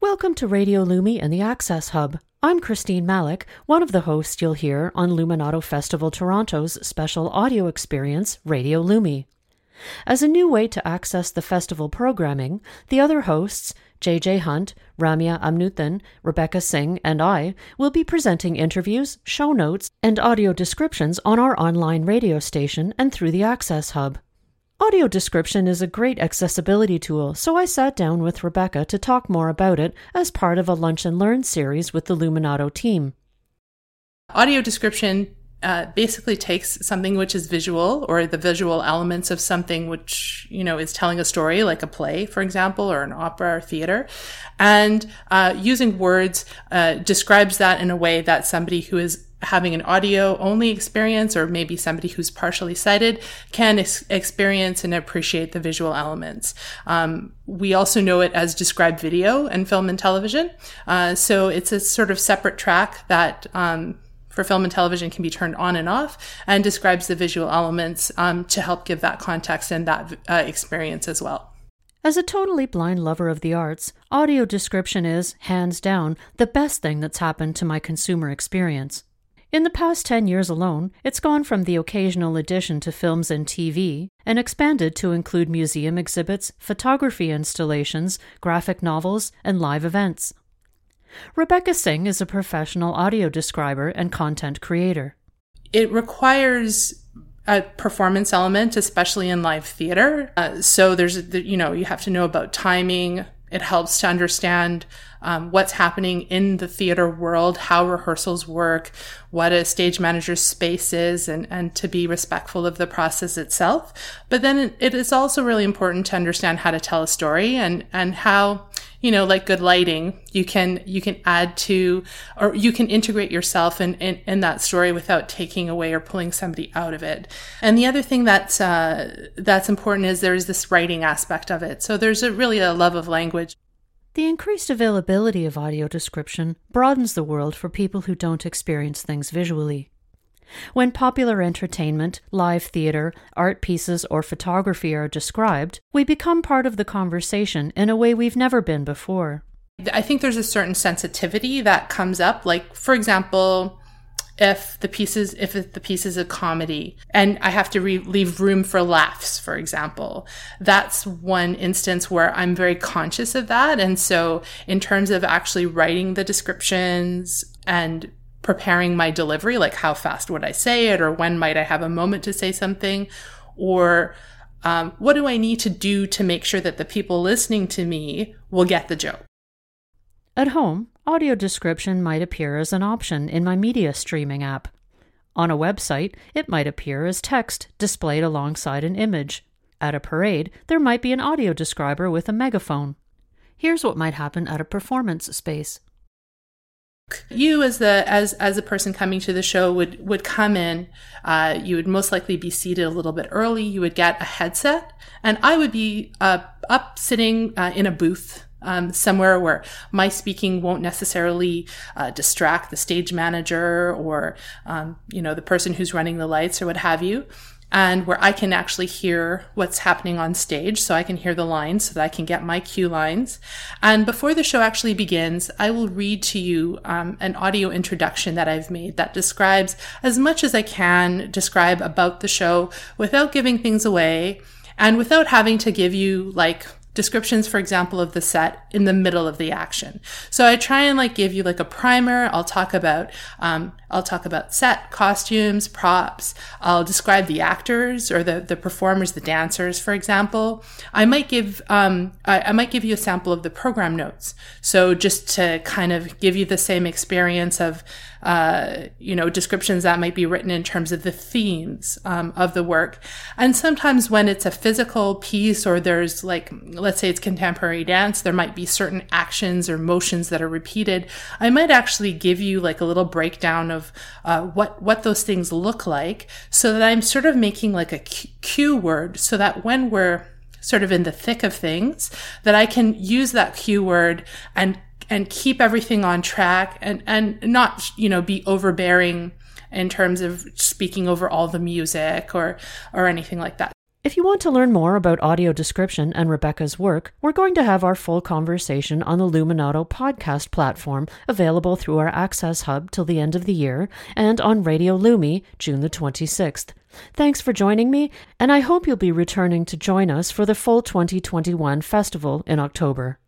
Welcome to Radio Lumi and the Access Hub. I'm Christine Malec, one of the hosts you'll hear on Luminato Festival Toronto's special audio experience, Radio Lumi. As a new way to access the festival programming, the other hosts, JJ Hunt, Ramya Amnuthan, Rebecca Singh, and I will be presenting interviews, show notes, and audio descriptions on our online radio station and through the Access Hub. Audio description is a great accessibility tool, so I sat down with Rebecca to talk more about it as part of a Lunch and Learn series with the Luminato team. Audio description uh, basically takes something which is visual or the visual elements of something which you know is telling a story like a play for example or an opera or theater and uh, using words uh, describes that in a way that somebody who is having an audio only experience or maybe somebody who's partially sighted can ex- experience and appreciate the visual elements. Um, we also know it as described video and film and television. Uh, so it's a sort of separate track that um, for film and television can be turned on and off and describes the visual elements um, to help give that context and that uh, experience as well. As a totally blind lover of the arts, audio description is, hands down, the best thing that's happened to my consumer experience. In the past 10 years alone, it's gone from the occasional addition to films and TV and expanded to include museum exhibits, photography installations, graphic novels, and live events. Rebecca Singh is a professional audio describer and content creator. It requires a performance element, especially in live theater. Uh, so there's, you know, you have to know about timing. It helps to understand um, what's happening in the theater world, how rehearsals work, what a stage manager's space is, and, and to be respectful of the process itself. But then it is also really important to understand how to tell a story and, and how, you know, like good lighting, you can, you can add to, or you can integrate yourself in, in, in that story without taking away or pulling somebody out of it. And the other thing that's, uh, that's important is there's this writing aspect of it. So there's a, really a love of language. The increased availability of audio description broadens the world for people who don't experience things visually. When popular entertainment, live theater, art pieces, or photography are described, we become part of the conversation in a way we've never been before. I think there's a certain sensitivity that comes up. Like, for example, if the pieces if the piece is a comedy and I have to re- leave room for laughs, for example, that's one instance where I'm very conscious of that. And so, in terms of actually writing the descriptions and preparing my delivery, like how fast would I say it, or when might I have a moment to say something, or um, what do I need to do to make sure that the people listening to me will get the joke? At home, audio description might appear as an option in my media streaming app. On a website, it might appear as text displayed alongside an image. At a parade, there might be an audio describer with a megaphone. Here's what might happen at a performance space. You, as the as as a person coming to the show, would would come in. Uh, you would most likely be seated a little bit early. You would get a headset, and I would be uh, up sitting uh, in a booth um, somewhere where my speaking won't necessarily uh, distract the stage manager or um, you know the person who's running the lights or what have you and where i can actually hear what's happening on stage. So i can hear the lines so that i can get my cue lines. And before the show actually begins i will read to you um, an audio introduction that i've made that describes as much as i can describe about the show without giving things away and without having to give you like descriptions, for example, of the set in the middle of the action. So I try and like give you like a primer. I'll talk about, um, I'll talk about set, costumes, props. I'll describe the actors or the, the performers, the dancers, for example. I might give, um, I, I might give you a sample of the program notes. So just to kind of give you the same experience of, uh, you know, descriptions that might be written in terms of the themes um, of the work. And sometimes when it's a physical piece or there's like, let's say it's contemporary dance, there might be certain actions or motions that are repeated. I might actually give you like a little breakdown of uh, what what those things look like, so that I'm sort of making like a cue word, so that when we're sort of in the thick of things, that I can use that cue word and and keep everything on track and, and not, you know, be overbearing in terms of speaking over all the music or, or anything like that. If you want to learn more about audio description and Rebecca's work, we're going to have our full conversation on the Luminato podcast platform, available through our Access Hub till the end of the year, and on Radio Lumi, June the 26th. Thanks for joining me, and I hope you'll be returning to join us for the full 2021 festival in October.